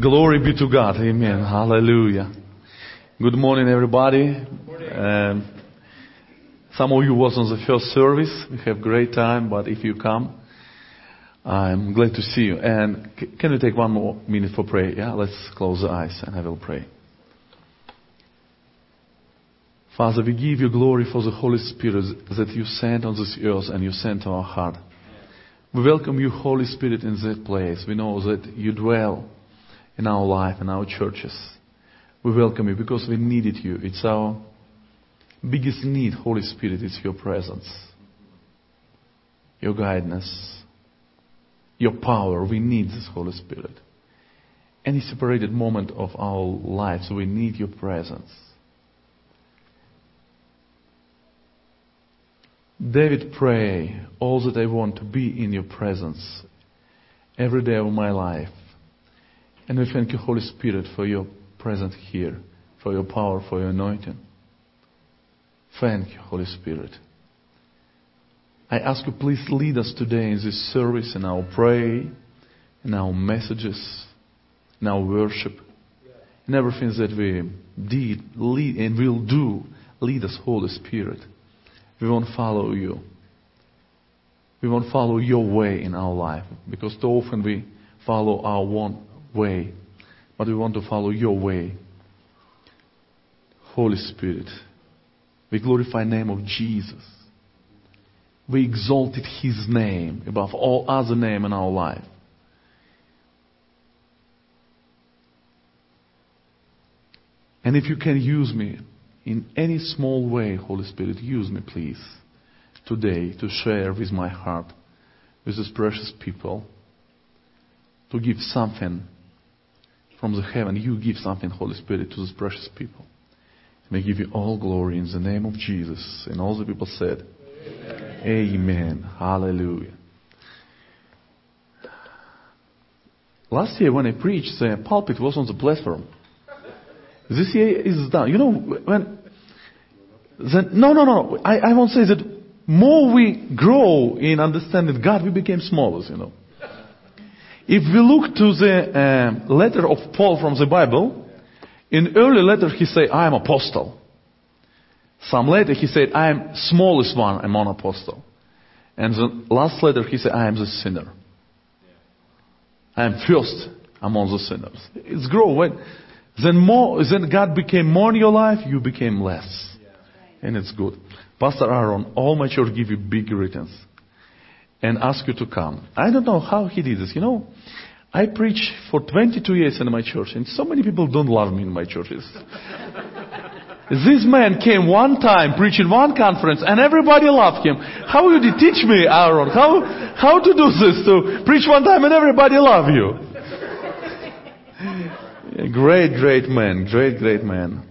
Glory be to God. Amen. Hallelujah. Good morning, everybody. Um, some of you was on the first service. We have great time, but if you come, I'm glad to see you. And c- can we take one more minute for prayer? Yeah, let's close the eyes and I will pray. Father, we give you glory for the Holy Spirit that you sent on this earth and you sent to our heart. We welcome you, Holy Spirit, in that place. We know that you dwell in our life and our churches. We welcome you because we needed you. It's our biggest need, Holy Spirit, is your presence, your guidance, your power. We need this Holy Spirit. Any separated moment of our lives, we need your presence. David pray, all that I want to be in your presence every day of my life. And we thank you, Holy Spirit, for your presence here, for your power, for your anointing. Thank you, Holy Spirit. I ask you, please lead us today in this service, in our pray, in our messages, in our worship, in everything that we did, lead, and will do. Lead us, Holy Spirit. We won't follow you. We won't follow your way in our life because too often we follow our own way, but we want to follow your way. Holy Spirit, we glorify the name of Jesus. We exalted His name above all other name in our life. And if you can use me in any small way, Holy Spirit, use me, please, today to share with my heart, with these precious people, to give something from the heaven. You give something, Holy Spirit, to these precious people. May give you all glory in the name of Jesus. And all the people said, Amen. Amen. Hallelujah. Last year when I preached, the pulpit was on the platform. This year is done. You know, when, then, no, no, no, I, I won't say that more we grow in understanding God, we became smaller, you know. If we look to the uh, letter of Paul from the Bible, in early letter he said, I am apostle. Some later he said, I am smallest one among apostle. And the last letter he said, I am the sinner. I am first among the sinners. It's grow. When, then more, then God became more in your life, you became less. And it's good. Pastor Aaron, all my give you big greetings and ask you to come. I don't know how he did this. You know, I preach for 22 years in my church, and so many people don't love me in my churches. this man came one time, preaching one conference, and everybody loved him. How would you teach me, Aaron? How, how to do this? To preach one time and everybody love you. great, great man. Great, great man.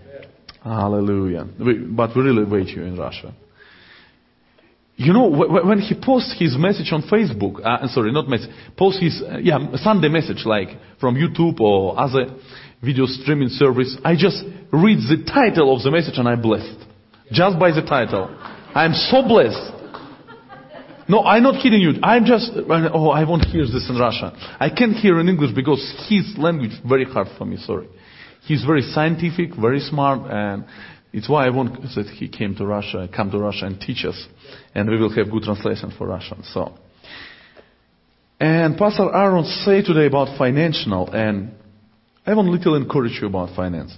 Hallelujah. But we really wait you in Russia. You know, when he posts his message on Facebook, uh, sorry, not message, post his, uh, yeah, Sunday message like from YouTube or other video streaming service, I just read the title of the message and I'm blessed. Just by the title. I'm so blessed. No, I'm not kidding you. I'm just, oh, I won't hear this in Russia. I can't hear in English because his language very hard for me, sorry. He's very scientific, very smart, and it's why I want that he came to Russia, come to Russia and teach us. And we will have good translation for Russian. So. And Pastor Aaron say today about financial, and I want little encourage you about finance.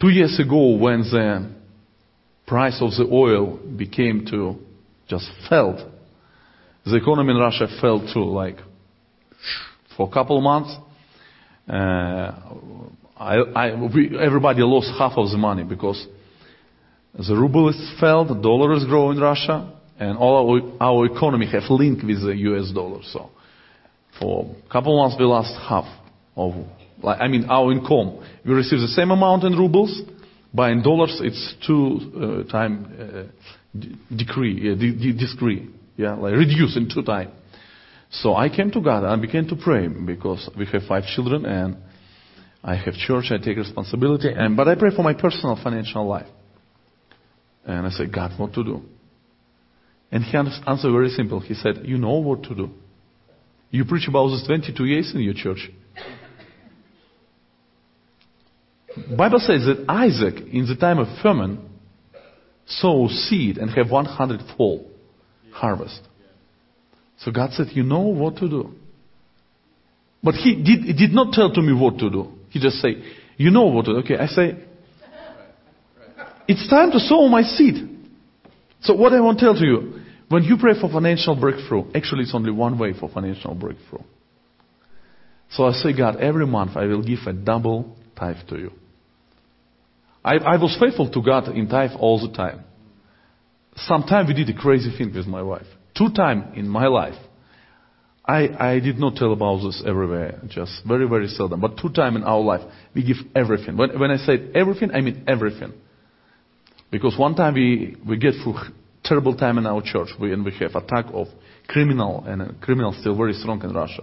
Two years ago, when the price of the oil became to just fell, the economy in Russia fell to like for a couple months. Uh, I, I, we, everybody lost half of the money because the ruble is fell, the dollar is growing in Russia, and all our, our economy have linked with the US dollar. So for a couple months we lost half of, like, I mean, our income. We receive the same amount in rubles, but in dollars it's two uh, time uh, decree, de- yeah, like reduce in two time. So I came to God and began to pray because we have five children and I have church, I take responsibility, and, but I pray for my personal financial life. And I said, God, what to do? And he answered very simple. He said, you know what to do. You preach about this 22 years in your church. Bible says that Isaac, in the time of famine, sow seed and have 100 fold harvest. So God said, you know what to do. But he did, he did not tell to me what to do. He just say, you know what. Okay, I say, it's time to sow my seed. So what I want to tell to you, when you pray for financial breakthrough, actually it's only one way for financial breakthrough. So I say, God, every month I will give a double tithe to you. I, I was faithful to God in tithe all the time. Sometime we did a crazy thing with my wife. Two times in my life. I, I did not tell about this everywhere, just very, very seldom. But two times in our life, we give everything. When, when I say everything, I mean everything. Because one time we, we get through terrible time in our church, we, and we have attack of criminal, and uh, criminal still very strong in Russia.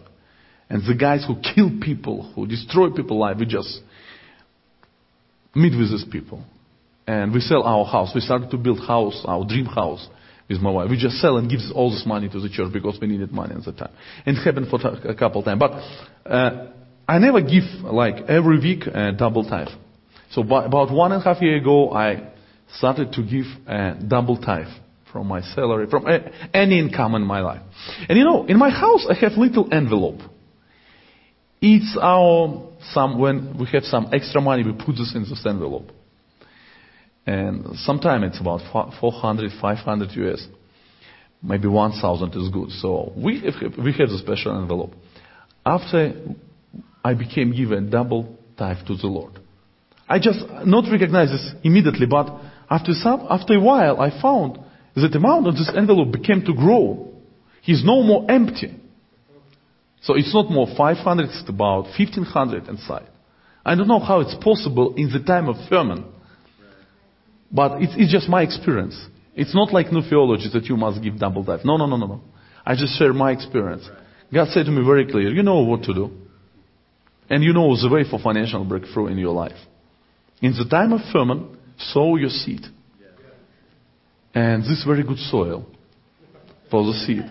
And the guys who kill people, who destroy people life, we just meet with these people. And we sell our house. We started to build house, our dream house with my wife. We just sell and give all this money to the church because we needed money at the time. And it happened for a couple times. But uh, I never give like every week a double tithe. So about one and a half year ago, I started to give a double tithe from my salary, from any income in my life. And you know, in my house I have little envelope. It's our some when we have some extra money, we put this in this envelope. And sometimes it's about 400, 500 US. Maybe 1,000 is good. So we have, we have a special envelope. After I became given double tithe to the Lord. I just not recognize this immediately, but after some, after a while, I found that the amount of this envelope began to grow. He's no more empty. So it's not more 500, it's about 1500 inside. I don't know how it's possible in the time of famine. But it's, it's just my experience. It's not like new theology that you must give double tithe. No, no, no, no, no. I just share my experience. God said to me very clear, you know what to do. And you know the way for financial breakthrough in your life. In the time of famine, sow your seed. And this very good soil for the seed.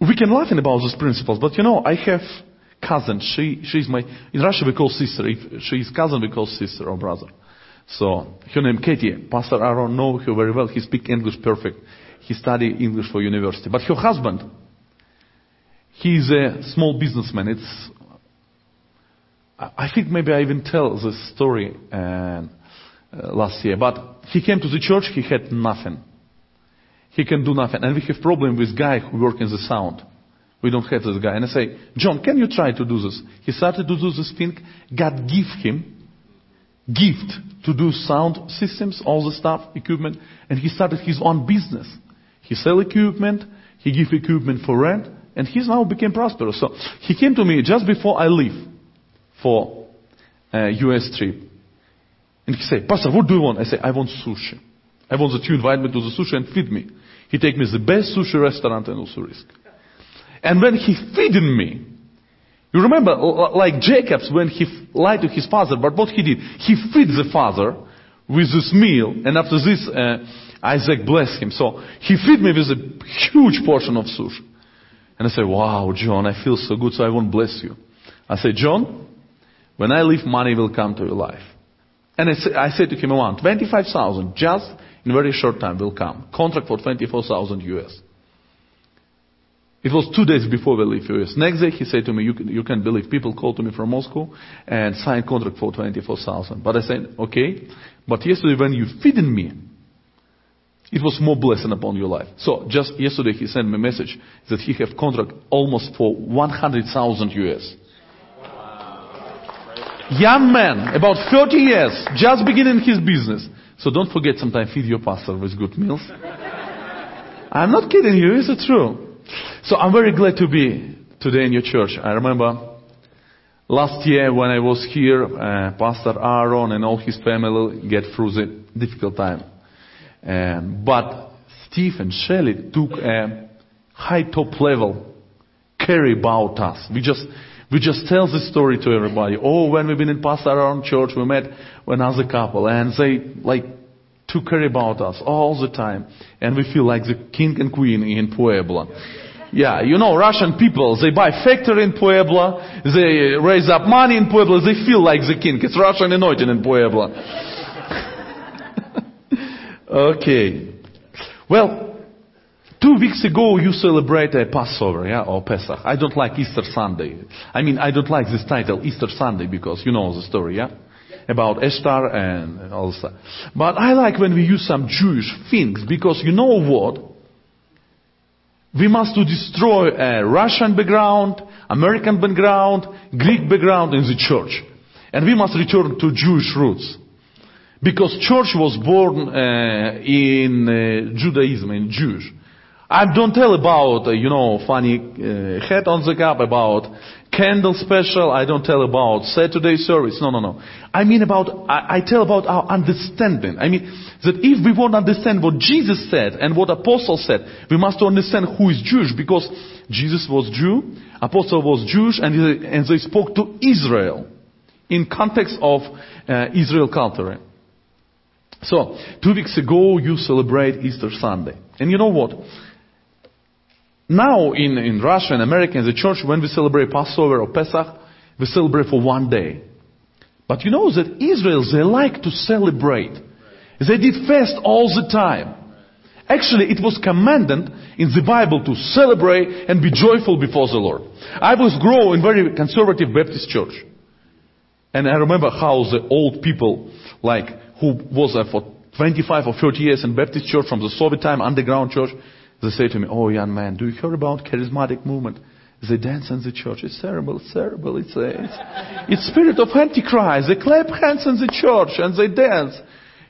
We can laugh about these principles, but you know, I have cousin. She, she's my, in Russia we call sister. If she's cousin, we call sister or brother. So, her name Katie. Pastor Aaron know her very well. He speak English perfect. He study English for university. But her husband, he's a small businessman. It's, I think maybe I even tell this story uh, uh, last year. But he came to the church, he had nothing. He can do nothing. And we have problem with guy who work in the sound. We don't have this guy. And I say, John, can you try to do this? He started to do this thing. God give him gift to do sound systems, all the stuff, equipment, and he started his own business. He sell equipment, he give equipment for rent, and he's now became prosperous. So he came to me just before I leave for uh, a US trip. And he said, Pastor, what do you want? I say, I want sushi. I want that you invite me to the sushi and feed me. He take me to the best sushi restaurant in Ussuriysk. And when he feeding me, you remember, like Jacob's when he lied to his father, but what he did, he feed the father with this meal, and after this, uh, Isaac blessed him. So he feed me with a huge portion of sushi. And I say, wow, John, I feel so good, so I won't bless you. I say, John, when I leave, money will come to your life. And I, say, I said to him, I around 25,000, just in very short time will come. Contract for 24,000 US. It was two days before we leave US. Next day he said to me, you, you can't believe people called to me from Moscow and signed contract for 24,000. But I said, okay. But yesterday when you feeding me, it was more blessing upon your life. So just yesterday he sent me a message that he have contract almost for 100,000 US. Young man, about 30 years, just beginning his business. So don't forget sometimes feed your pastor with good meals. I'm not kidding you, is it true? So I'm very glad to be today in your church. I remember last year when I was here, uh, Pastor Aaron and all his family get through the difficult time. Um, but Steve and Shelley took a high top level care about us. We just we just tell the story to everybody. Oh, when we've been in Pastor Aaron church, we met another couple, and they like took care about us all the time, and we feel like the king and queen in Pueblo. Yeah, you know, Russian people, they buy factory in Pueblo, they raise up money in Pueblo, they feel like the king. It's Russian anointing in Pueblo. okay. Well, two weeks ago you celebrated Passover, yeah, or Pesach. I don't like Easter Sunday. I mean, I don't like this title, Easter Sunday, because you know the story, yeah? About Esther and all that. But I like when we use some Jewish things, because you know what? We must to destroy Russian background, American background, Greek background in the church. And we must return to Jewish roots. Because church was born uh, in uh, Judaism, in Jewish. I don't tell about, uh, you know, funny uh, on the cup, about candle special. I don't tell about Saturday service. No, no, no. I mean about, I, I tell about our understanding. I mean that if we want to understand what Jesus said and what Apostle said, we must understand who is Jewish because Jesus was Jew, Apostle was Jewish, and, and they spoke to Israel in context of uh, Israel culture. So, two weeks ago you celebrate Easter Sunday. And you know what? Now in, in Russia and America in the church, when we celebrate Passover or Pesach, we celebrate for one day. But you know that Israel, they like to celebrate. They did fast all the time. Actually, it was commanded in the Bible to celebrate and be joyful before the Lord. I was grow in very conservative Baptist church. And I remember how the old people, like, who was there for 25 or 30 years in Baptist church from the Soviet time, underground church, they say to me, oh young man, do you hear about charismatic movement? They dance in the church. It's terrible, it's terrible. It's, a, it's, it's spirit of Antichrist. They clap hands in the church and they dance.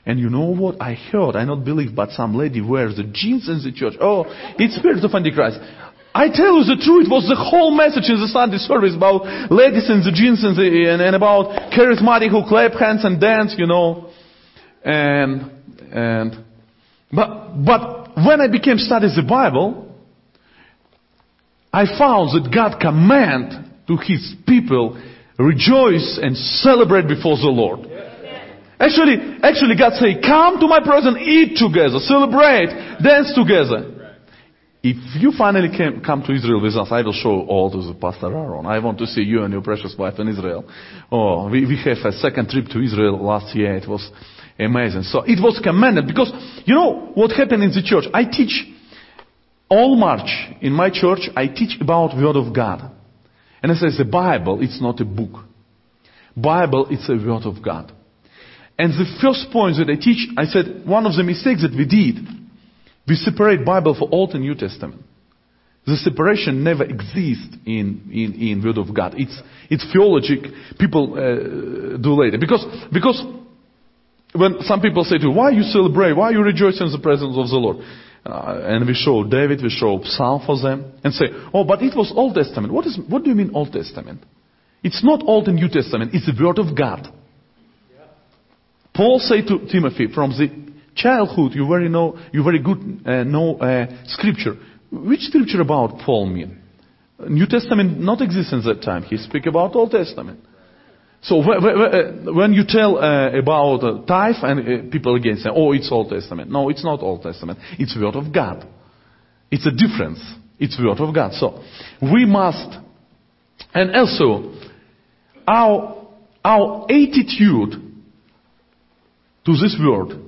And you know what I heard? I not believe, but some lady wears the jeans in the church. Oh, it's spirit of Antichrist. I tell you the truth, it was the whole message in the Sunday service about ladies in the jeans and, the, and, and about charismatic who clap hands and dance, you know. And, and, but, but when I became study the Bible, I found that God command to His people rejoice and celebrate before the Lord. Actually, actually God say, come to my presence, eat together, celebrate, dance together. If you finally came, come to Israel with us, I will show all to the Pastor Aaron. I want to see you and your precious wife in Israel. Oh, we, we have a second trip to Israel last year. It was Amazing. So it was commanded because you know what happened in the church? I teach all March in my church, I teach about Word of God. And I say the Bible, it's not a book. Bible, it's a Word of God. And the first point that I teach, I said, one of the mistakes that we did, we separate Bible for Old and New Testament. The separation never exists in, in, in Word of God. It's, it's theologic. People uh, do later. Because, because when some people say to you, why you celebrate? Why you rejoice in the presence of the Lord? Uh, and we show David, we show Psalm for them, and say, oh, but it was Old Testament. What, is, what do you mean Old Testament? It's not Old and New Testament, it's the Word of God. Paul said to Timothy, from the childhood, you very know, you very good uh, know uh, Scripture. Which Scripture about Paul mean? New Testament not exist in that time. He speak about Old Testament. So uh, when you tell uh, about tithe, and uh, people again say, "Oh, it's Old Testament." No, it's not Old Testament. It's Word of God. It's a difference. It's Word of God. So we must, and also our our attitude to this word,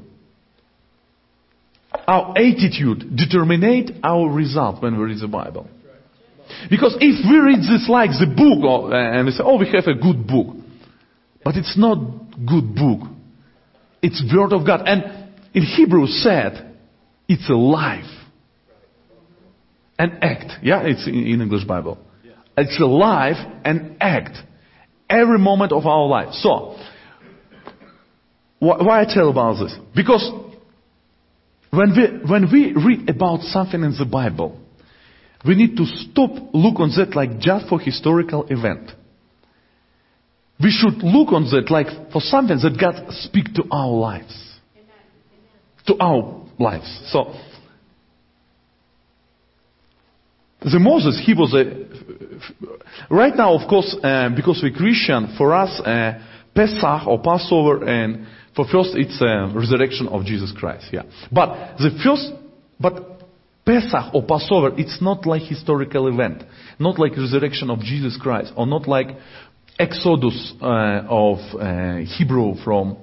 our attitude determinate our result when we read the Bible. Because if we read this like the book, and we say, "Oh, we have a good book," But it's not good book. It's word of God. And in Hebrew said, it's a life. An act. Yeah, it's in, in English Bible. It's a life and act. Every moment of our life. So, wh- why I tell about this? Because when we, when we read about something in the Bible, we need to stop, look on that like just for historical event. We should look on that like for something that God speak to our lives. To our lives. So, the Moses, he was a, right now of course, uh, because we're Christian, for us, uh, Pesach or Passover and for first it's uh, resurrection of Jesus Christ, yeah. But the first, but Pesach or Passover, it's not like historical event, not like resurrection of Jesus Christ, or not like exodus uh, of uh, Hebrew from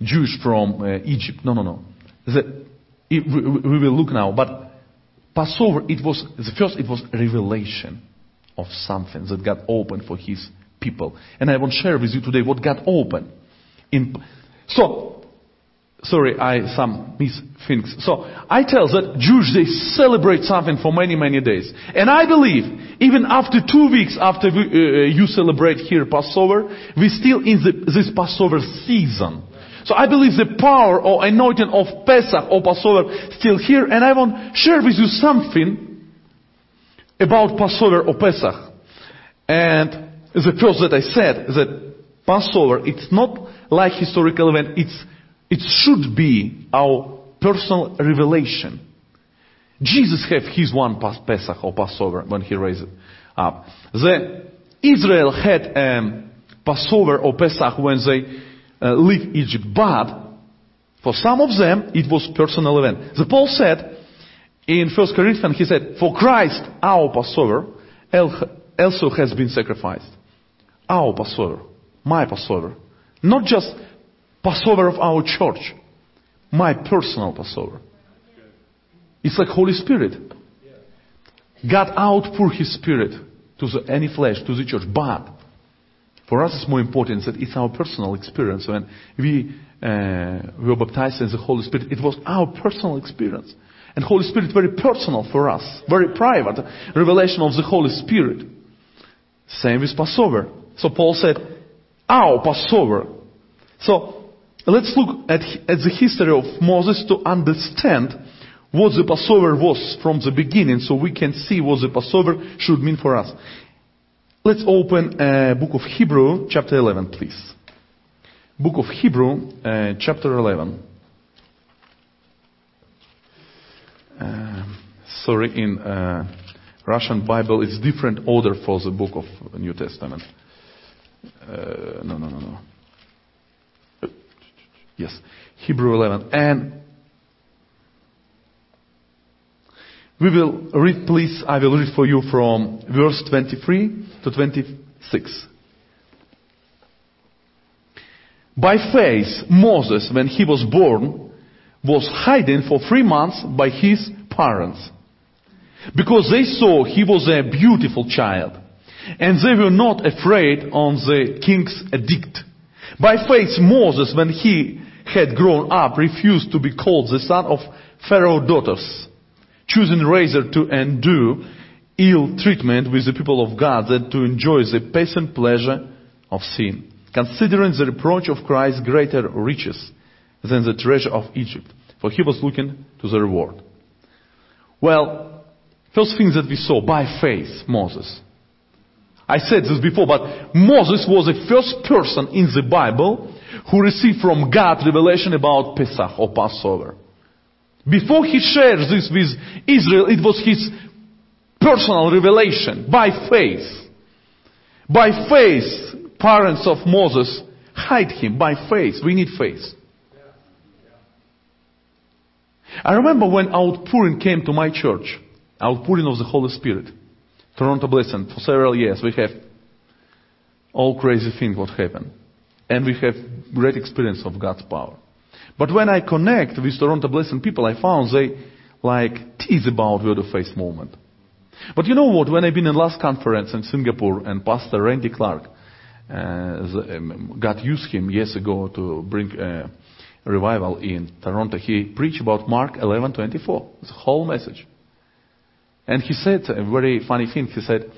Jewish from uh, Egypt. No, no, no. The, it, we, will look now, but Passover, it was the first. It was revelation of something that got open for His people, and I want to share with you today what got open. In so Sorry, I some miss things. So I tell that Jews they celebrate something for many many days, and I believe even after two weeks after we, uh, you celebrate here Passover, we still in the, this Passover season. So I believe the power or anointing of Pesach or Passover still here, and I want to share with you something about Passover or Pesach. And the first that I said that Passover, it's not like historical event, it's it should be our personal revelation. Jesus had his one Pesach or Passover when he raised up. The Israel had um, Passover or Pesach when they uh, leave Egypt, but for some of them it was personal event. The Paul said in 1 Corinthians, he said, "For Christ, our Passover, also has been sacrificed. Our Passover, my Passover, not just Passover of our church. My personal Passover. It's like Holy Spirit. God outpour His Spirit to the, any flesh, to the church. But for us it's more important that it's our personal experience. When we, uh, we were baptized in the Holy Spirit, it was our personal experience. And Holy Spirit very personal for us, very private revelation of the Holy Spirit. Same with Passover. So Paul said, our Passover. So Let's look at, at the history of Moses to understand what the Passover was from the beginning so we can see what the Passover should mean for us. Let's open uh, book of Hebrew, chapter 11, please. Book of Hebrew, uh, chapter 11. Uh, sorry, in uh, Russian Bible, it's different order for the book of New Testament. Uh, no, no, no, no. Yes. Hebrew 11. And we will read, please, I will read for you from verse 23 to 26. By faith, Moses, when he was born, was hidden for three months by his parents. Because they saw he was a beautiful child. And they were not afraid on the king's edict. By faith, Moses, when he had grown up, refused to be called the son of Pharaoh's daughters, choosing rather to endure ill treatment with the people of God than to enjoy the patient pleasure of sin, considering the reproach of Christ greater riches than the treasure of Egypt, for he was looking to the reward. Well, first thing that we saw, by faith, Moses. I said this before, but Moses was the first person in the Bible who received from God revelation about Pesach or Passover. Before he shares this with Israel, it was his personal revelation by faith. By faith, parents of Moses hide him by faith. We need faith. I remember when outpouring came to my church, outpouring of the Holy Spirit, Toronto Blessing, for several years we have all crazy things what happened. And we have great experience of God's power. But when I connect with Toronto Blessing people, I found they like tease about word of faith movement. But you know what? When I've been in last conference in Singapore and Pastor Randy Clark, uh, um, God used him years ago to bring uh, revival in Toronto. He preached about Mark 11:24. It's a whole message. And he said a very funny thing. He said,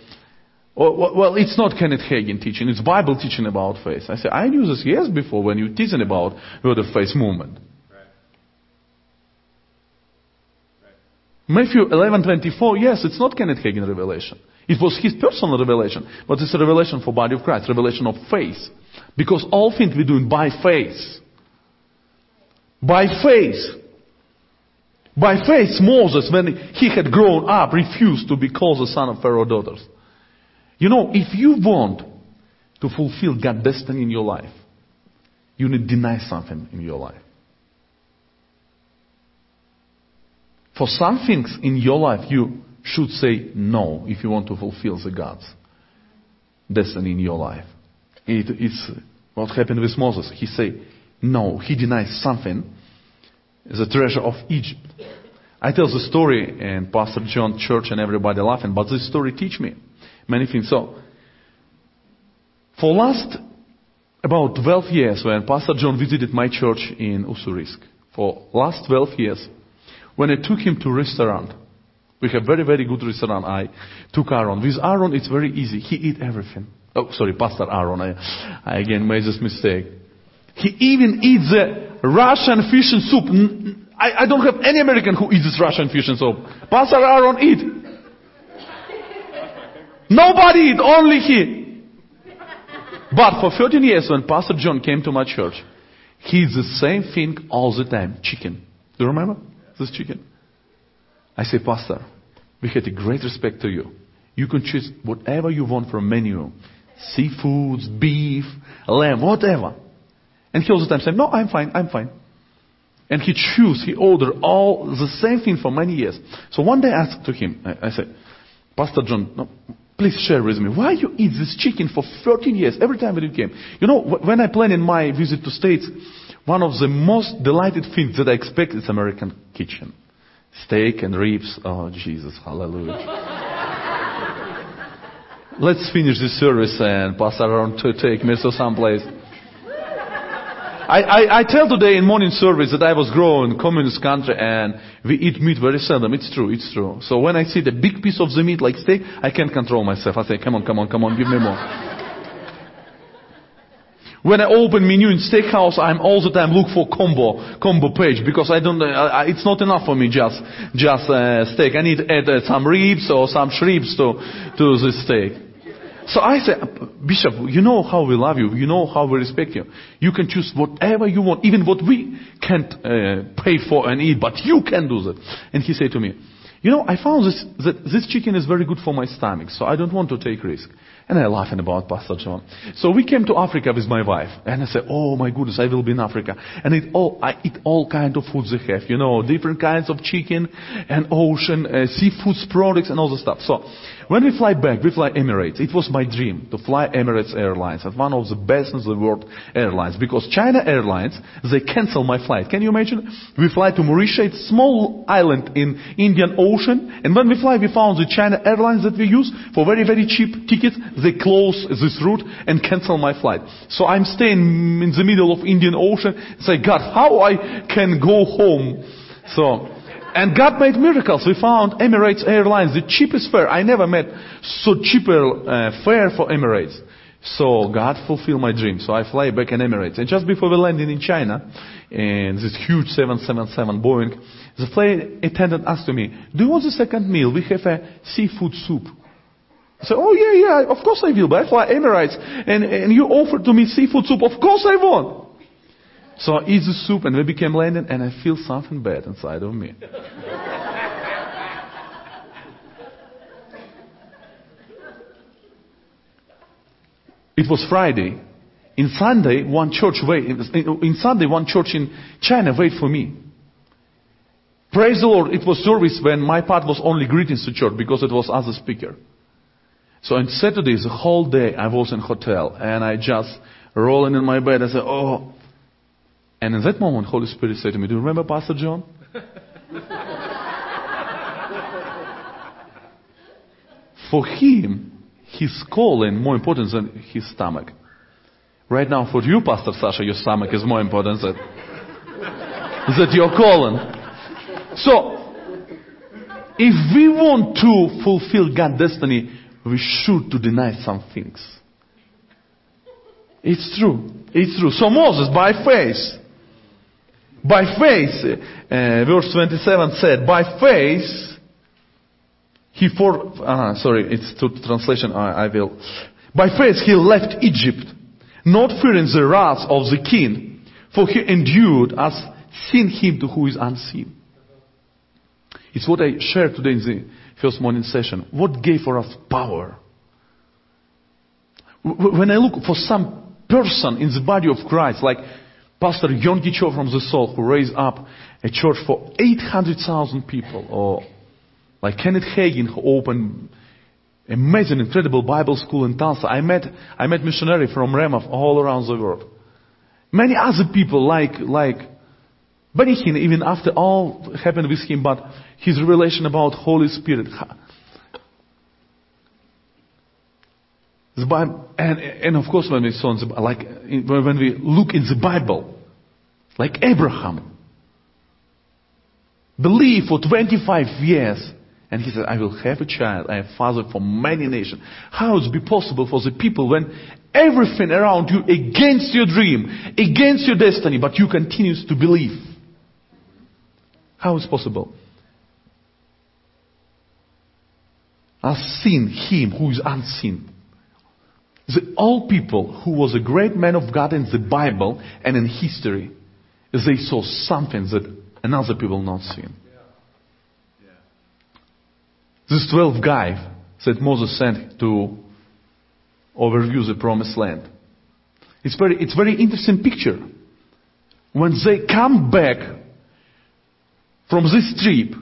well, it's not Kenneth Hagin teaching, it's Bible teaching about faith. I said, I knew this years before when you teaching about of faith movement. Matthew 11:24, yes, it's not Kenneth Hagin revelation. It was his personal revelation, but it's a revelation for body of Christ, revelation of faith. Because all things we're doing by faith. By faith. By faith, Moses, when he had grown up, refused to be called the son of Pharaoh's daughters. You know, if you want to fulfill God's destiny in your life, you need to deny something in your life. For some things in your life, you should say no if you want to fulfill the God's destiny in your life. It, it's what happened with Moses. He said no. He denies something, the treasure of Egypt. I tell the story and Pastor John Church and everybody laughing, but this story teach me many things. So, for last about 12 years when Pastor John visited my church in Ussuriysk, for last 12 years, when I took him to restaurant, we have very, very good restaurant. I took Aaron. With Aaron, it's very easy. He eat everything. Oh, sorry, Pastor Aaron. I, I again made this mistake. He even eats the Russian fish and soup. I, I don't have any American who eats this Russian fish and soup. Pastor Aaron eat. Nobody only he. But for 13 years when Pastor John came to my church, he's the same thing all the time. Chicken. Do you remember this chicken? I say, Pastor, we had a great respect to you. You can choose whatever you want from menu. Seafoods, beef, lamb, whatever. And he all the time said, no, I'm fine, I'm fine. And he chose, he ordered all the same thing for many years. So one day I asked to him, I, I said, Pastor John, no, please share with me, why you eat this chicken for 13 years, every time that you came? You know, when I plan in my visit to States, one of the most delighted things that I expect is American kitchen. Steak and ribs. Oh, Jesus, hallelujah. Let's finish this service and pass around to take me to someplace. I, I, I tell today in morning service that I was grown in communist country and we eat meat very seldom. It's true, it's true. So when I see the big piece of the meat like steak, I can't control myself. I say, come on, come on, come on, give me more. When I open menu in steakhouse, I'm all the time look for combo, combo page because I don't, it's not enough for me just, just uh, steak. I need add uh, some ribs or some shrimps to, to the steak. So I said, Bishop, you know how we love you. You know how we respect you. You can choose whatever you want, even what we can't uh, pay for and eat, but you can do that. And he said to me, you know, I found this, that this chicken is very good for my stomach, so I don't want to take risk. And I laughing about Pastor John. So we came to Africa with my wife, and I said, "Oh my goodness, I will be in Africa, and eat all I eat all kind of foods they have, you know, different kinds of chicken and ocean uh, seafood products and all the stuff." So when we fly back, we fly Emirates. It was my dream to fly Emirates Airlines as one of the best in the world airlines because China Airlines, they cancel my flight. Can you imagine? We fly to Mauritius, small island in Indian Ocean, and when we fly, we found the China Airlines that we use for very, very cheap tickets. They close this route and cancel my flight. So I'm staying in the middle of Indian Ocean. Say, God, how I can go home? So, and God made miracles. We found Emirates Airlines, the cheapest fare. I never met so cheaper uh, fare for Emirates. So God fulfilled my dream. So I fly back in Emirates. And just before we landed in China, and this huge 777 Boeing, the flight attendant asked me, do you want the second meal? We have a seafood soup. I said, oh yeah, yeah, of course I will, but I fly Emirates, and, and you offered to me seafood soup, of course I want. So I eat the soup and we became landed and I feel something bad inside of me. it was Friday. In Sunday, one church wait, in Sunday, one church in China wait for me. Praise the Lord, it was service when my part was only greetings to church because it was as a speaker. So on Saturday, the whole day I was in hotel and I just rolling in my bed. I said, oh, and in that moment, Holy Spirit said to me, Do you remember Pastor John? for him, his calling more important than his stomach. Right now, for you, Pastor Sasha, your stomach is more important than that your calling. So, if we want to fulfill God's destiny, we should to deny some things. It's true. It's true. So Moses, by faith, by faith, uh, verse 27 said, by faith, he for, uh, sorry, it's to translation, I, I will. By faith he left Egypt, not fearing the wrath of the king, for he endured as seen him to who is unseen. It's what I shared today in the first morning session. What gave for us power? When I look for some person in the body of Christ, like Pastor Yonggi Cho from the Seoul, who raised up a church for 800,000 people, or like Kenneth Hagin, who opened amazing, incredible Bible school in Tulsa. I met, I met missionary from Rhema all around the world. Many other people like, like Benny Hinn, even after all happened with him, but his revelation about Holy Spirit. The Bible, and, and of course when we saw, the, like, when we look in the Bible, like Abraham, believed for 25 years, and he said, I will have a child, I have father for many nations. How is it be possible for the people when everything around you against your dream, against your destiny, but you continue to believe? How is it possible? I've seen him who is unseen. The old people who was a great man of God in the Bible and in history, they saw something that another people not seen. This 12 guy that Moses sent to overview the promised land. It's very, it's very interesting picture. When they come back from this trip,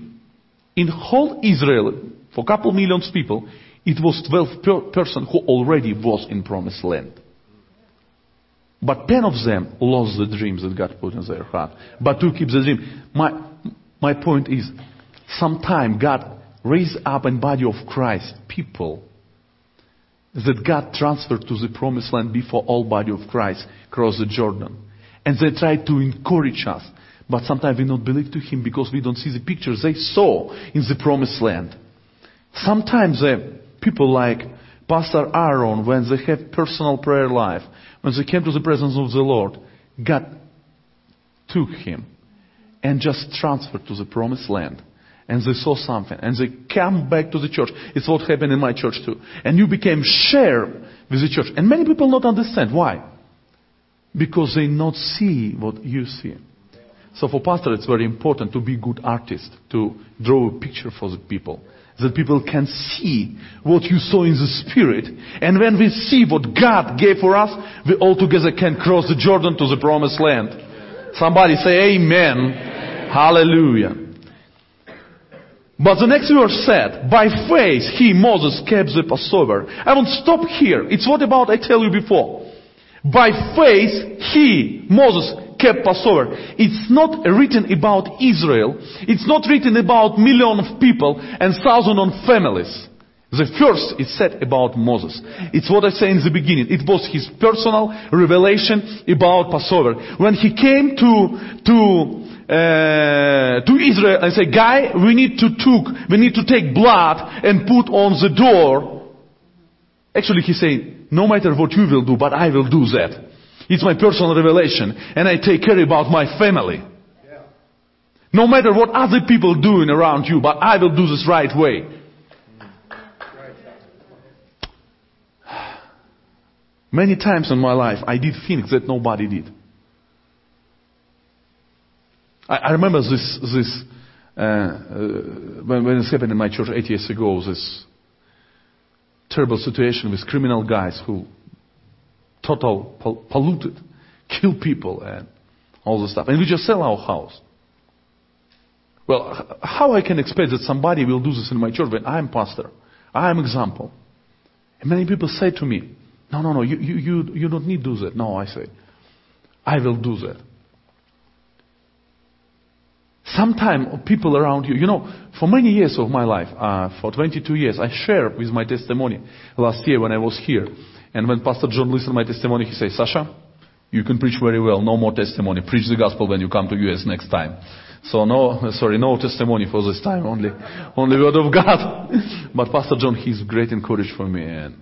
in whole Israel, for a couple millions people, it was 12 per person who already was in promised land. But 10 of them lost the dreams that God put in their heart. But two keep the dream. My, my point is, sometime God raised up in body of Christ people that God transferred to the promised land before all body of Christ crossed the Jordan. And they tried to encourage us. But sometimes we don't believe to Him because we don't see the pictures they saw in the promised land. Sometimes uh, people like Pastor Aaron, when they have personal prayer life, when they came to the presence of the Lord, God took him and just transferred to the promised land. And they saw something. And they come back to the church. It's what happened in my church too. And you became share with the church. And many people not understand. Why? Because they not see what you see. So for pastor, it's very important to be good artist, to draw a picture for the people that people can see what you saw in the spirit. And when we see what God gave for us, we all together can cross the Jordan to the promised land. Somebody say amen. amen. Hallelujah. But the next verse said, by faith he, Moses, kept the Passover. I won't stop here. It's what about I tell you before. By faith he, Moses, kept Passover. It's not written about Israel. It's not written about million of people and thousand of families. The first is said about Moses. It's what I say in the beginning. It was his personal revelation about Passover. When he came to, to, uh, to Israel and said, guy, we need to took, we need to take blood and put on the door. Actually, he said, no matter what you will do, but I will do that. It's my personal revelation. And I take care about my family. No matter what other people doing around you, but I will do this right way. Many times in my life, I did things that nobody did. I, I remember this, this uh, uh, when, when it happened in my church eight years ago, this terrible situation with criminal guys who total pol- polluted, kill people and all this stuff. And we just sell our house. Well, how I can expect that somebody will do this in my church when I'm pastor? I'm example. And many people say to me, no, no, no, you, you, you, you don't need to do that. No, I say, I will do that. Sometime people around you, you know, for many years of my life, uh, for 22 years, I shared with my testimony last year when I was here. And when Pastor John listened to my testimony, he says, Sasha, you can preach very well. No more testimony. Preach the gospel when you come to US next time. So no, sorry, no testimony for this time. Only, only word of God. but Pastor John, he's great encouragement for me. And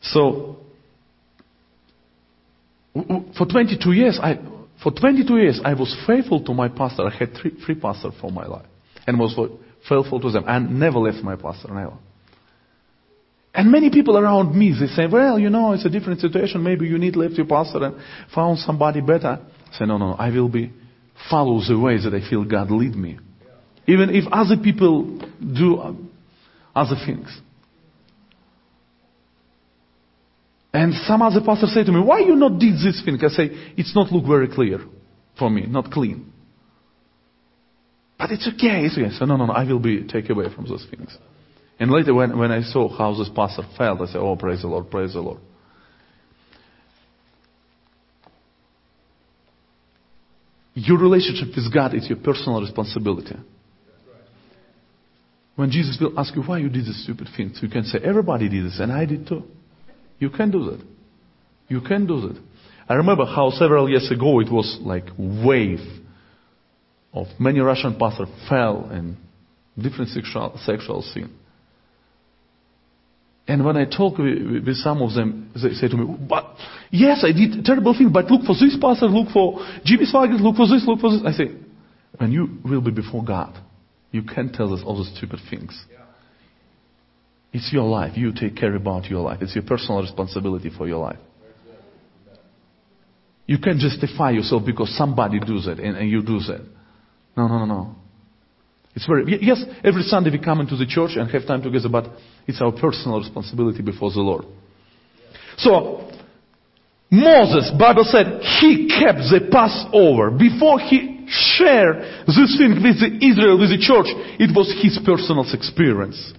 so, for 22 years, I, for 22 years, I was faithful to my pastor. I had three, three pastors for my life. And was faithful to them. And never left my pastor, never. And many people around me, they say, well, you know, it's a different situation. Maybe you need left your pastor and found somebody better. I say, no, no, I will be, follow the ways that I feel God lead me. Even if other people do uh, other things. And, And some other pastor say to me, why you not did this thing? I say, it's not look very clear for me, not clean. But it's okay, it's okay. So no, no, no, I will be take away from those things. And later when, when I saw how this pastor felt, I said, oh, praise the Lord, praise the Lord. Your relationship with God is your personal responsibility. When Jesus will ask you why you did this stupid thing, you can say, everybody did this and I did too. You can do that. You can do that. I remember how several years ago it was like wave of many Russian pastors fell in different sexual, sexual sin. And when I talk with, with, some of them, they say to me, but yes, I did a terrible thing, but look for this pastor, look for Jimmy Swaggart, look for this, look for this. I say, when you will be before God, you can't tell us all the stupid things. It's your life. You take care about your life. It's your personal responsibility for your life. You can't justify yourself because somebody does it and, and you do that. No, no, no, no. It's very, yes, every Sunday we come into the church and have time together, but it's our personal responsibility before the Lord. So, Moses, Bible said, he kept the Passover. Before he shared this thing with the Israel, with the church, it was his personal experience.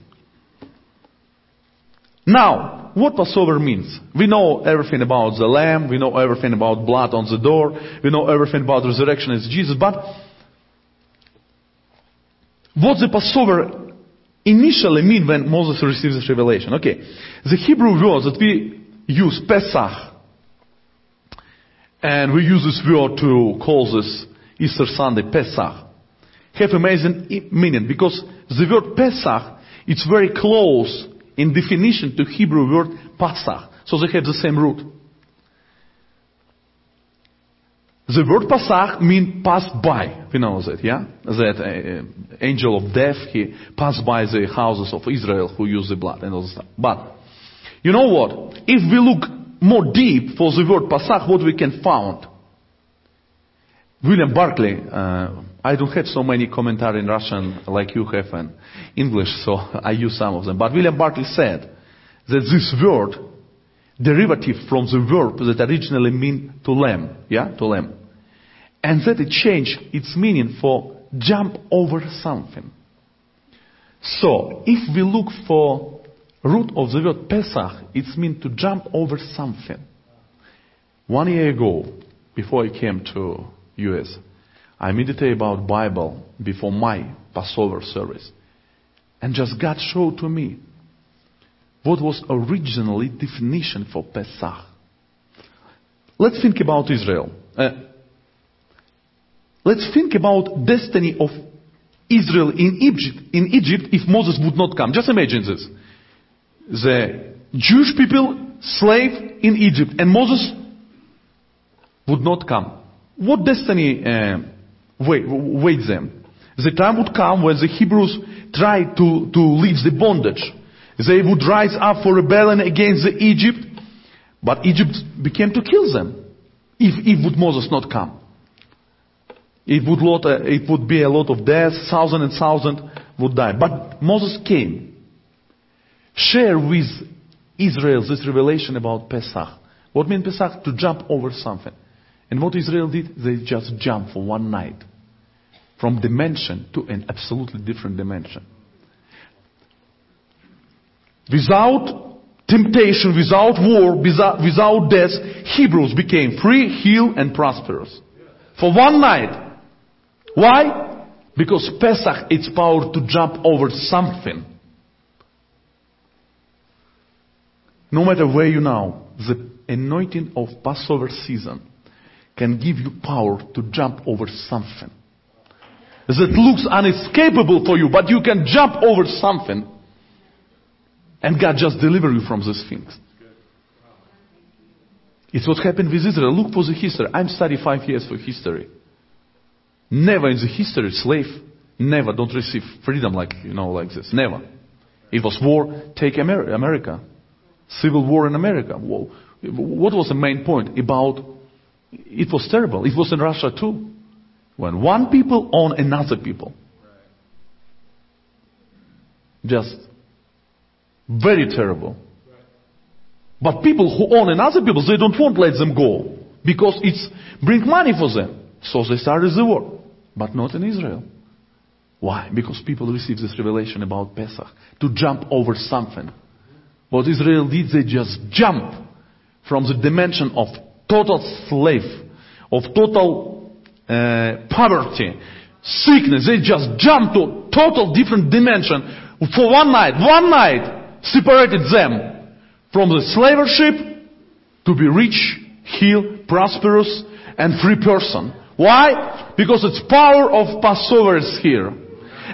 Now, what Passover means? We know everything about the lamb, we know everything about blood on the door, we know everything about resurrection as Jesus, but what the Passover initially mean when Moses receives this revelation? Okay, the Hebrew word that we use, Pesach, and we use this word to call this Easter Sunday Pesach, have amazing meaning because the word Pesach, it's very close in definition to Hebrew word Pasach. So they have the same root. The word Pasach means pass by. We know that, yeah? That uh, angel of death, he passed by the houses of Israel who use the blood and all stuff. But, you know what? If we look more deep for the word Pasach, what we can find? William Barclay, uh, I don't have so many commentary in Russian like you have in English, so I use some of them. But William Barclay said that this word derivative from the verb that originally mean to lamb, yeah, to lamb. And that it changed its meaning for jump over something. So, if we look for root of the word Pesach, it's mean to jump over something. One year ago, before I came to US, I meditated about Bible before my Passover service. And just God showed to me what was originally definition for Pesach. Let's think about Israel. Uh, let's think about destiny of Israel in Egypt, in Egypt if Moses would not come. Just imagine this. The Jewish people slave in Egypt and Moses would not come. What destiny uh, wait, waits them? The time would come when the Hebrews tried to, to leave the bondage. They would rise up for rebellion against the Egypt, but Egypt became to kill them. If, if would Moses not come. It would, lot, uh, it would be a lot of deaths, thousand and thousand would die. But Moses came. Share with Israel this revelation about Pesach. What means Pesach? To jump over something. And what Israel did? They just jumped for one night. From dimension to an absolutely different dimension. Without temptation, without war, without, death, Hebrews became free, healed, and prosperous. For one night. Why? Because Pesach, its power to jump over something. No matter where you now, the anointing of Passover season can give you power to jump over something that looks unescapable for you, but you can jump over something and God just deliver you from these things. It's what happened with Israel. Look for the history. I'm studying five years for history. Never in the history slave never don't receive freedom like you know like this. Never. It was war. Take America. Civil war in America. What was the main point about? It was terrible. It was in Russia too. When one people own another people. Just very terrible. But people who own another people, they don't want to let them go. Because it's bring money for them. So they started the war. But not in Israel. Why? Because people received this revelation about Pesach. To jump over something. What Israel did, they just jump from the dimension of total slave, of total uh, poverty, sickness. They just jumped to total different dimension for one night. One night separated them from the slave ship to be rich, healed, prosperous, and free person. Why? Because it's power of Passover is here.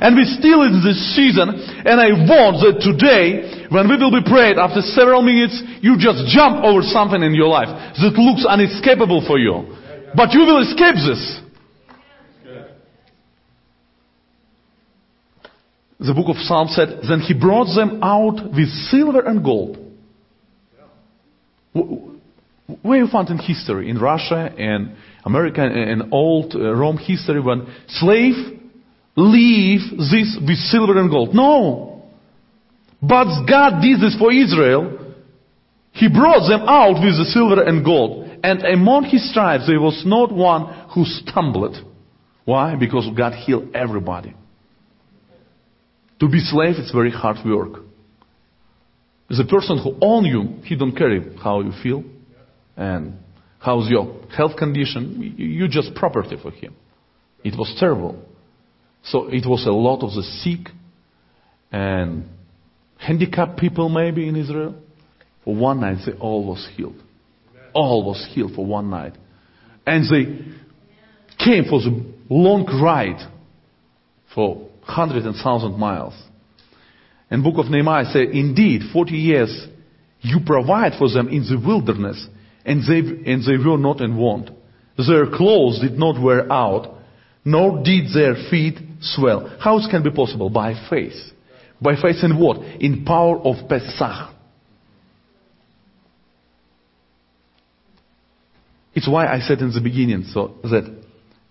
And we're still in this season, and I want that today, when we will be prayed, after several minutes, you just jump over something in your life that looks unescapable for you. But you will escape this. The book of Psalms said, Then he brought them out with silver and gold. Where you found in history, in Russia and America and old uh, Rome history, when slave leave this with silver and gold. No. But God did this for Israel. He brought them out with the silver and gold. And among his tribes there was not one who stumbled. Why? Because God healed everybody. To be slave, it's very hard work. The person who own you, he don't care how you feel and how's your health condition. You're just property for him. It was terrible. So it was a lot of the sick and handicapped people maybe in Israel. For one night, they all was healed. All was healed for one night. And they came for the long ride for hundred and thousand miles. And book of Nehemiah says, indeed, 40 years you provide for them in the wilderness and they, and they were not in want. Their clothes did not wear out, nor did their feet swell. How it can be possible? By faith. By faith in what? In power of Pesach. It's why I said in the beginning so that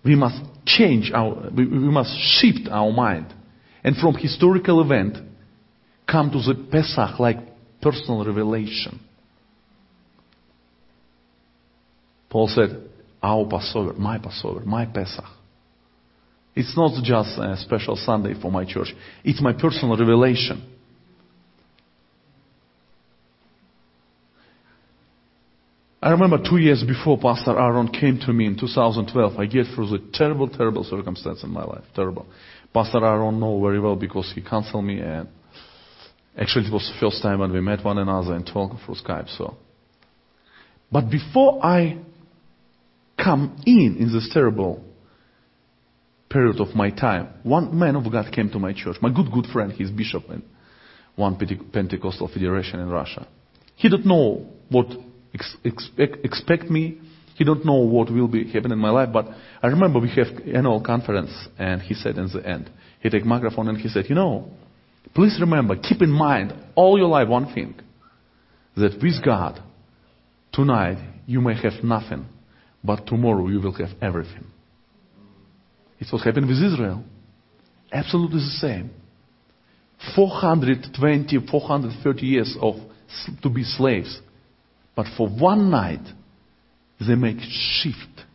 we must change our, we, must shift our mind. And from historical event, come to the Pesach like personal revelation. Paul said, our Passover, my Passover, my Pesach. It's not just a special Sunday for my church. It's my personal revelation. I remember two years before Pastor Aaron came to me in 2012, I get through the terrible, terrible circumstance in my life. Terrible. Pastor Aaron know very well because he counseled me and actually it was the first time when we met one another and talked through Skype, so. But before I come in in this terrible period of my time, one man of God came to my church, my good, good friend, he's bishop in one Pentecostal federation in Russia. He didn't know what ex- expect, expect me. He don't know what will be happening in my life, but I remember we have annual conference and he said in the end, he take microphone and he said, you know, please remember, keep in mind all your life one thing, that with God, tonight you may have nothing, but tomorrow you will have everything. It's what happened with Israel. Absolutely the same. 420, 430 years of to be slaves. But for one night, they make shift.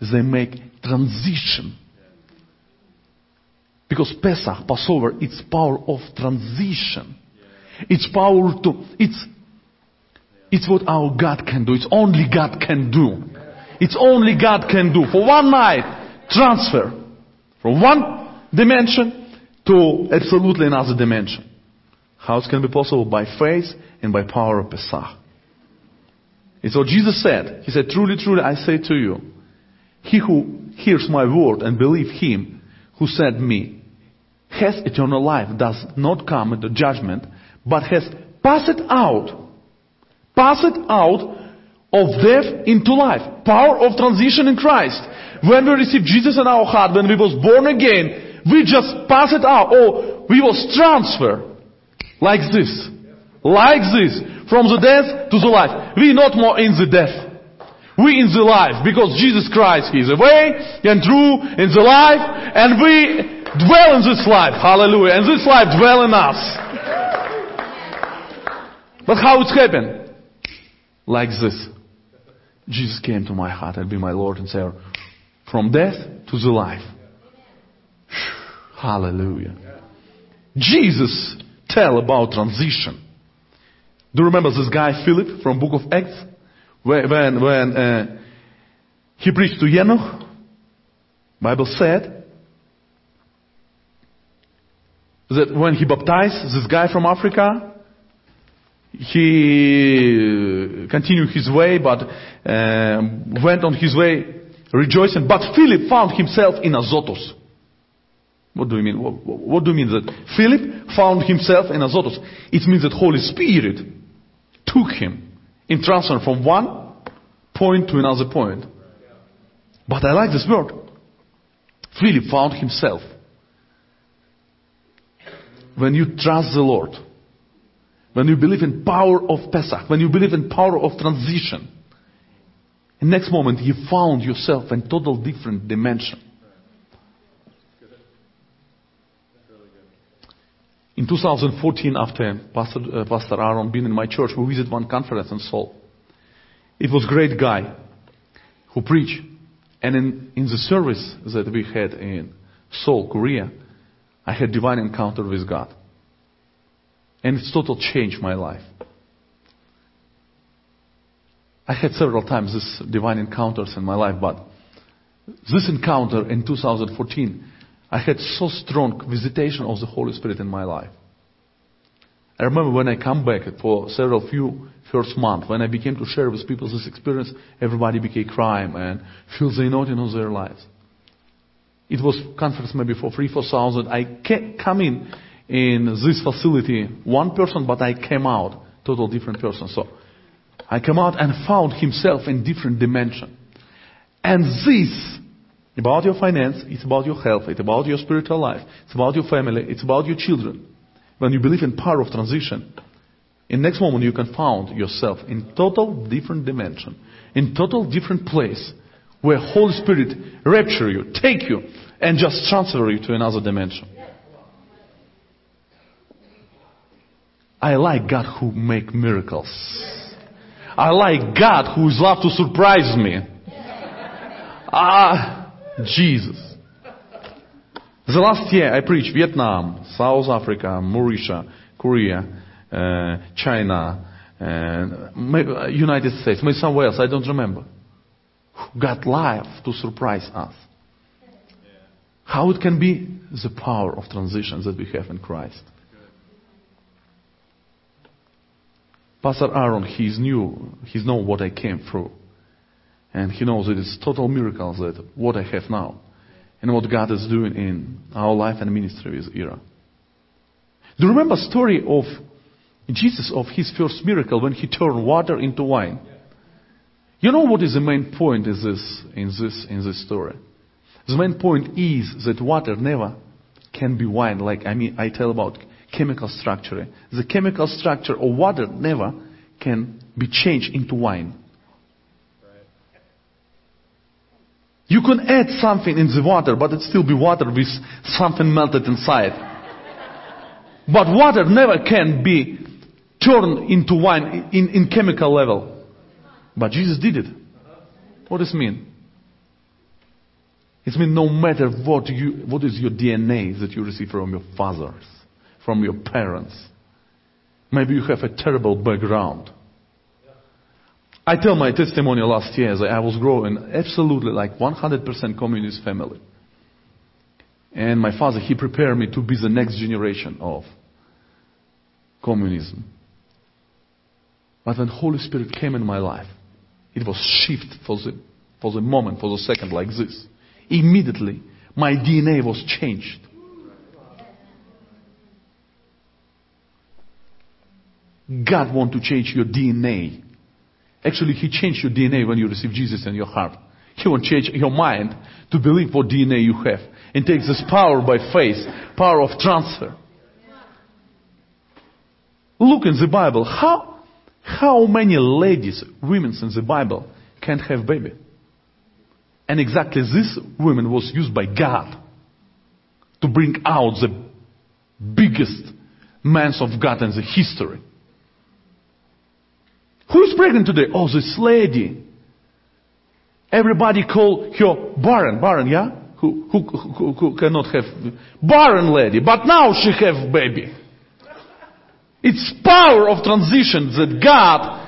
They make transition. Because Pesach, Passover, it's power of transition. It's power to, it's, it's what our God can do. It's only God can do. It's only God can do. For one night, transfer from one dimension to absolutely another dimension. How it can be possible? By faith and by power of Pesach. It's so Jesus said. He said, truly, truly, I say to you, he who hears my word and believes him who sent me has eternal life, does not come into judgment, but has passed out, passed out of death into life. Power of transition in Christ. When we receive Jesus in our heart, when we was born again, we just pass it out. Or we was transferred. Like this. Like this. From the death to the life. We not more in the death. We in the life. Because Jesus Christ, is the way and true in the life. And we dwell in this life. Hallelujah. And this life dwell in us. But how it's happened? like this. Jesus came to my heart and be my Lord and Savior. From death to the life. Hallelujah. Jesus tell about transition. Do you remember this guy Philip from Book of Acts? When, when, uh, he preached to eunuch, Bible said that when he baptized this guy from Africa, he continued his way, but uh, went on his way rejoicing. But Philip found himself in Azotus. What do you mean? What, what do you mean that Philip found himself in Azotus? It means that Holy Spirit took him in transfer from one point to another point. But I like this word. Philip found himself. When you trust the Lord, when you believe in power of Pesach, when you believe in power of transition, next moment you found yourself in total different dimension. In 2014, after Pastor, uh, Pastor Aaron been in my church, we visited one conference in Seoul. It was great guy who preached. And in, in the service that we had in Seoul, Korea, I had divine encounter with God. And it's total changed my life. I had several times this divine encounters in my life, but this encounter in 2014, I had so strong visitation of the Holy Spirit in my life. I remember when I come back for several few first month, when I began to share with people this experience, everybody became crying and feel the anointing of their lives. It was conference maybe for three, four thousand. I come in in this facility, one person, but I came out total different person. So I came out and found himself in different dimension. And this, about your finance, it's about your health, it's about your spiritual life, it's about your family, it's about your children. When you believe in power of transition, in next moment you can find yourself in total different dimension, in total different place, where Holy Spirit rapture you, take you, and just transfer you to another dimension. I like God who make miracles. I like God who is love to surprise me. Ah, Jesus. The last year I preached Vietnam, South Africa, Mauritius, Korea, uh, China, uh, United States, maybe somewhere else, I don't remember. God life to surprise us. How it can be the power of transition that we have in Christ. Pastor Aaron, he's new. He's know what I came through. And he knows it is total miracles that what I have now. And what God is doing in our life and ministry with Ira. Do you remember story of Jesus of his first miracle when he turned water into wine? You know what is the main point is this, in this, in this story? The main point is that water never can be wine like, I mean, I tell about chemical structure. The chemical structure of water never can be changed into wine. You can add something in the water, but it still be water with something melted inside. But water never can be turned into wine in, in chemical level. But Jesus did it. What does it mean? It means no matter what you, what is your DNA that you receive from your fathers, from your parents. Maybe you have a terrible background. I tell my testimony last year that I was growing absolutely like 100% communist family. And my father, he prepared me to be the next generation of communism. But when Holy Spirit came in my life, it was shift for the, for the moment, for the second like this. Immediately, my DNA was changed. God want to change your DNA. Actually, He changed your DNA when you receive Jesus in your heart. He will change your mind to believe what DNA you have. And takes this power by faith, power of transfer. Look in the Bible. How, how many ladies, women in the Bible can't have baby? And exactly this woman was used by God to bring out the biggest man of God in the history. Who is pregnant today? Oh, this lady. Everybody call her barren, barren, yeah? Who, who, who, who cannot have, barren lady. But now she have baby. It's power of transition that God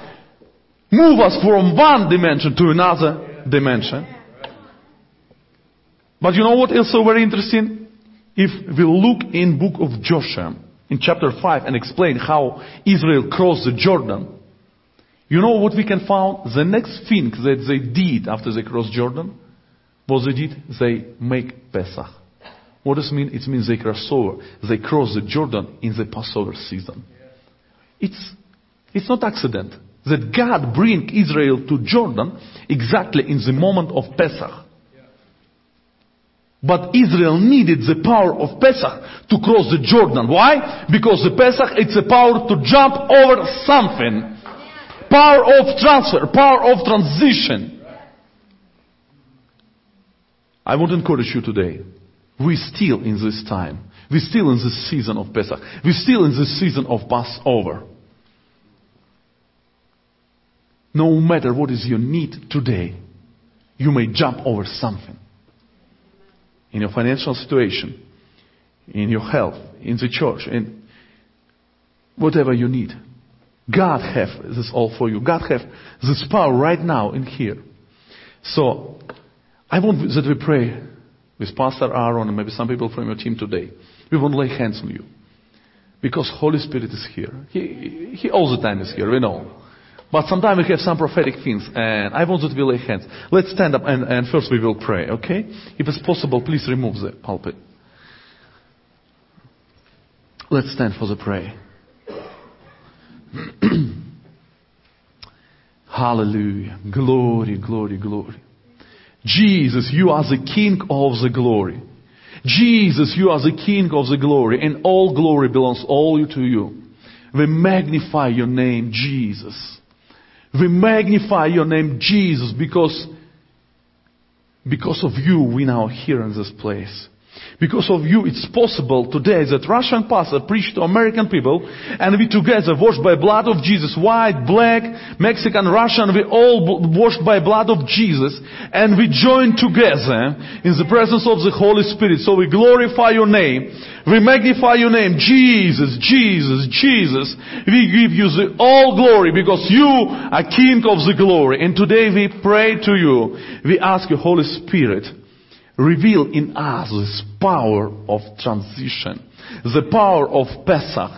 move us from one dimension to another dimension. But you know what is so very interesting? If we look in book of Joshua, in chapter 5 and explain how Israel crossed the Jordan, you know what we can find? The next thing that they did after they crossed Jordan was they did, they make Pesach. What does it mean? It means they cross over. They cross the Jordan in the Passover season. It's, it's not accident that God bring Israel to Jordan exactly in the moment of Pesach. But Israel needed the power of Pesach to cross the Jordan. Why? Because the Pesach, it's a power to jump over something. Power of transfer, power of transition. I want to encourage you today. We're still in this time. We're still in this season of Pesach. We're still in this season of Passover. No matter what is your need today, you may jump over something. In your financial situation, in your health, in the church, in whatever you need. God have this all for you. God have this power right now in here. So, I want that we pray with Pastor Aaron and maybe some people from your team today. We want to lay hands on you. Because Holy Spirit is here. He, he all the time is here, we know. But sometimes we have some prophetic things, and I want you to lay hands. Let's stand up and, and first we will pray, okay? If it's possible, please remove the pulpit. Let's stand for the prayer. Hallelujah. Glory, glory, glory. Jesus, you are the King of the glory. Jesus, you are the King of the glory, and all glory belongs all to you. We magnify your name, Jesus. We magnify your name, Jesus, because, because of you we now here in this place. Because of you, it's possible today that Russian pastor preached to American people and we together washed by blood of Jesus, white, black, Mexican, Russian, we all washed by blood of Jesus and we join together in the presence of the Holy Spirit. So we glorify your name. We magnify your name. Jesus, Jesus, Jesus. We give you the all glory because you are King of the glory. And today we pray to you. We ask you, Holy Spirit, reveal in us this power of transition, the power of Pesach,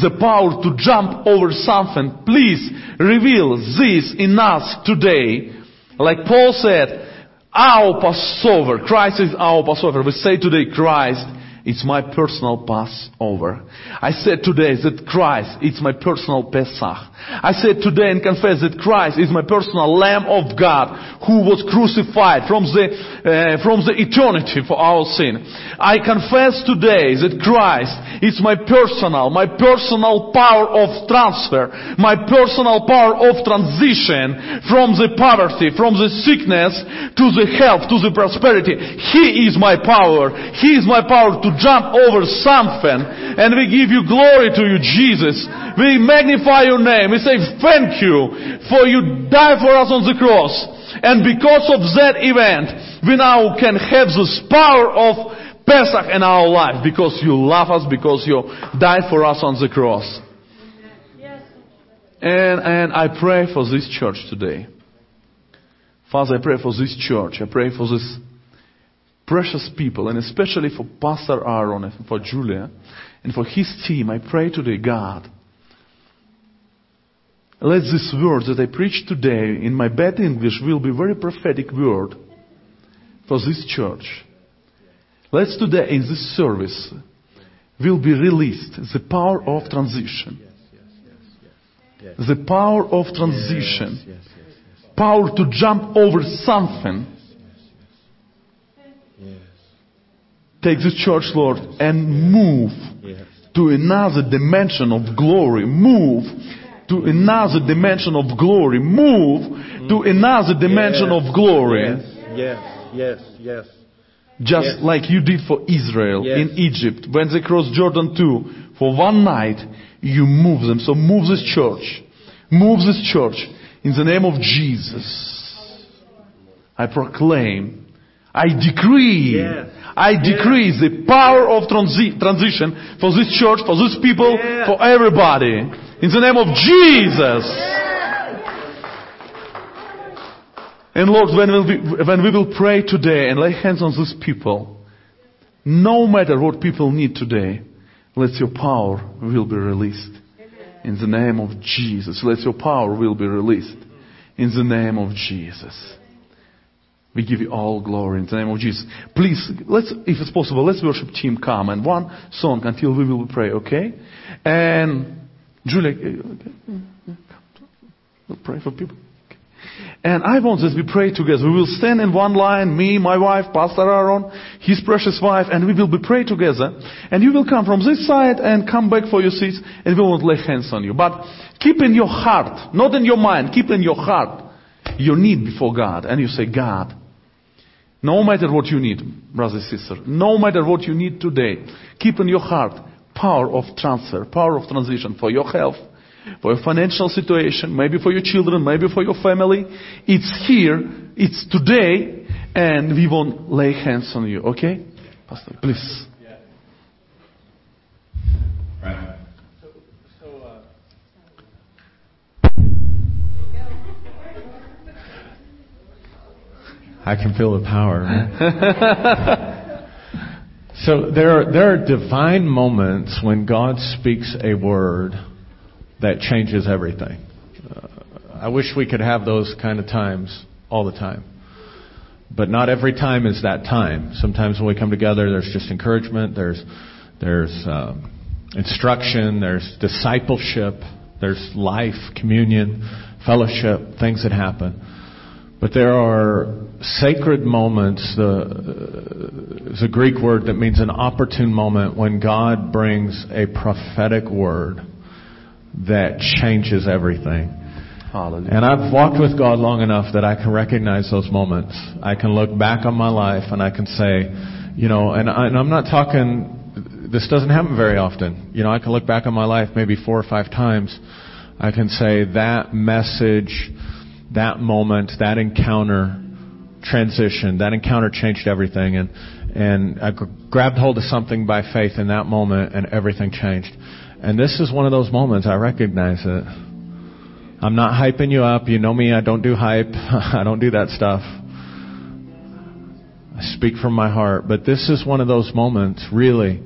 the power to jump over something. Please reveal this in us today. Like Paul said, our Passover, Christ is our Passover. We say today, Christ it's my personal Passover. I said today that Christ, is my personal Pesach. I said today and confess that Christ is my personal Lamb of God who was crucified from the, uh, from the eternity for our sin. I confess today that Christ is my personal, my personal power of transfer, my personal power of transition from the poverty, from the sickness to the health, to the prosperity. He is my power. He is my power to jump over something and we give you glory to you, Jesus. We magnify your name. We say thank you for you died for us on the cross. And because of that event, we now can have this power of Pesach in our life because you love us, because you died for us on the cross. And, and I pray for this church today. Father, I pray for this church. I pray for this precious people, and especially for Pastor Aaron and for Julia and for his team, I pray today, God, let this word that I preach today in my bad English will be very prophetic word for this church. Let's today in this service will be released the power of transition. The power of transition. Power to jump over something take this church, Lord, and move to another dimension of glory. Move to another dimension of glory. Move to another dimension Yes. of glory. Yes, yes, yes. Just Yes. like you did for Israel Yes. in Egypt. When they crossed Jordan too, for one night, you move them. So move this church. Move this church in the name of Jesus. I proclaim, I decree, Yes. I decree the power of transi- transition for this church, for these people, Yes. for everybody. In the name of Jesus. And Lord, when we, will, when we will pray today and lay hands on these people, no matter what people need today, let your power will be released. In the name of Jesus. Let your power will be released. In the name of Jesus. We give you all glory in the name of Jesus. Please, let's, if it's possible, let's worship team come and one song until we will pray, okay? And Julia, uh, we'll pray for people. And I want that we pray together. We will stand in one line, me, my wife, Pastor Aaron, his precious wife, and we will be pray together. And you will come from this side and come back for your seats, and we won't lay hands on you. But keep in your heart, not in your mind, keep in your heart your need before God. And you say, God, no matter what you need, brother, sister, no matter what you need today, keep in your heart power of transfer, power of transition for your health, for your financial situation, maybe for your children, maybe for your family. It's here, it's today, and we won't lay hands on you, okay? Pastor, please. Right. I can feel the power. so there are, there are divine moments when God speaks a word that changes everything. Uh, I wish we could have those kind of times all the time. But not every time is that time. Sometimes when we come together, there's just encouragement, there's, there's um, instruction, there's discipleship, there's life, communion, fellowship, things that happen. But there are sacred moments, the, uh, it's a Greek word that means an opportune moment when God brings a prophetic word that changes everything. Hallelujah. And I've walked with God long enough that I can recognize those moments. I can look back on my life and I can say, you know, and, I, and I'm not talking, this doesn't happen very often. You know, I can look back on my life maybe four or five times. I can say that message, that moment, that encounter transition, that encounter changed everything. And, and I grabbed hold of something by faith in that moment and everything changed. And this is one of those moments I recognize it. I'm not hyping you up. You know me, I don't do hype. I don't do that stuff. I speak from my heart. But this is one of those moments, really.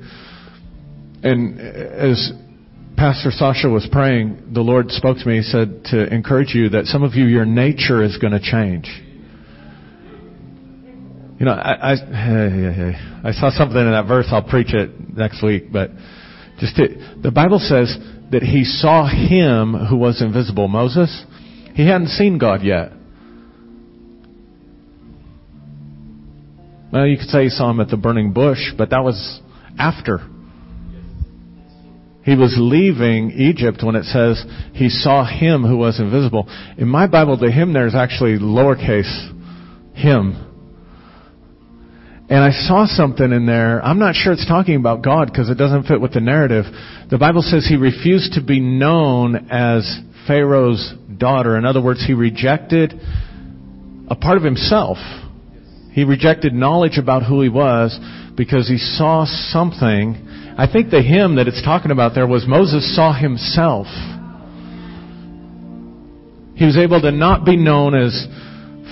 And uh, as Pastor Sasha was praying, the Lord spoke to me. He said to encourage you that some of you, your nature is going to change. You know, I, I, I saw something in that verse. I'll preach it next week, but just to, the Bible says that he saw him who was invisible. Moses, he hadn't seen God yet. Well, you could say he saw him at the burning bush, but that was after. He was leaving Egypt when it says he saw him who was invisible. In my Bible, the him there is actually lowercase him. And I saw something in there. I'm not sure it's talking about God because it doesn't fit with the narrative. The Bible says he refused to be known as Pharaoh's daughter. In other words, he rejected a part of himself. He rejected knowledge about who he was because he saw something. I think the him that it's talking about there was Moses saw himself. He was able to not be known as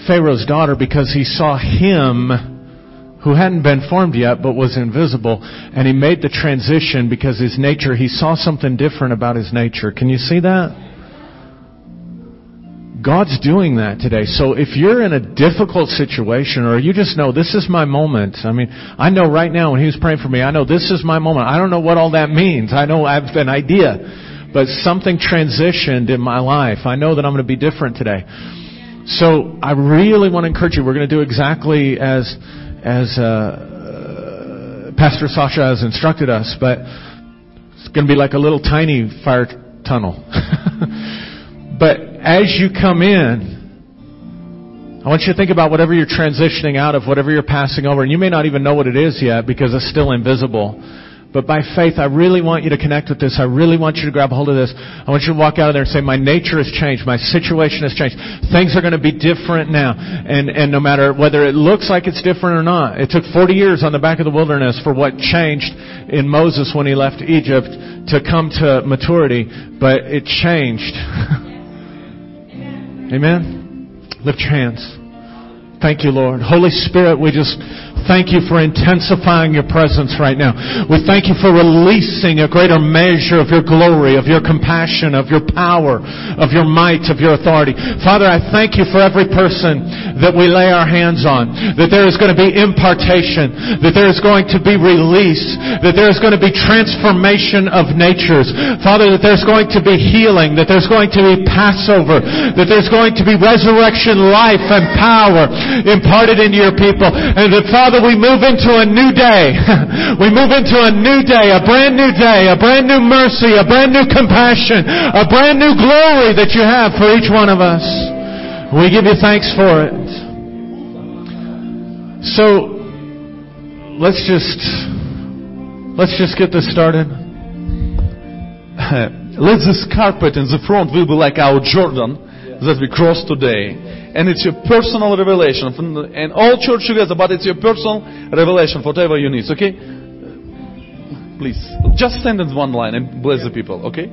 Pharaoh's daughter because he saw him who hadn't been formed yet but was invisible and he made the transition because his nature he saw something different about his nature can you see that god's doing that today. So if you're in a difficult situation or you just know this is my moment i mean i know right now when he was praying for me i know this is my moment. I don't know what all that means. I know i have an idea but something transitioned in my life. I know that i'm going to be different today. So i really want to encourage you. We're going to do exactly as as uh, Pastor Sasha has instructed us, but it's going to be like a little tiny fire tunnel. but as you come in, I want you to think about whatever you're transitioning out of, whatever you're passing over, and you may not even know what it is yet because it's still invisible. But by faith, I really want you to connect with this. I really want you to grab hold of this. I want you to walk out of there and say, my nature has changed. My situation has changed. Things are going to be different now. And, and no matter whether it looks like it's different or not, it took 40 years on the back of the wilderness for what changed in Moses when he left Egypt to come to maturity, but it changed. Amen? Lift your hands. Thank you, Lord. Holy Spirit, we just thank you for intensifying your presence right now. We thank you for releasing a greater measure of your glory, of your compassion, of your power, of your might, of your authority. Father, I thank you for every person that we lay our hands on, that there is going to be impartation, that there is going to be release, that there is going to be transformation of natures. Father, that there's going to be healing, that there's going to be Passover, that there's going to be resurrection life and power imparted into your people. And that Father, we move into a new day. we move into a new day, a brand new day, a brand new mercy, a brand new compassion, a brand new glory that you have for each one of us. We give you thanks for it. So, let's just, let's just get this started. Let's this carpet in the front will be like our Jordan that we cross today. And it's your personal revelation. And all church together, but it's your personal revelation, whatever you need, okay? Please. Just send in one line and bless the people, okay?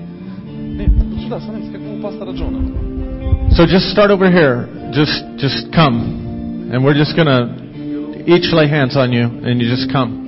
So just start over here. Just just come. And we're just gonna each lay hands on you and you just come.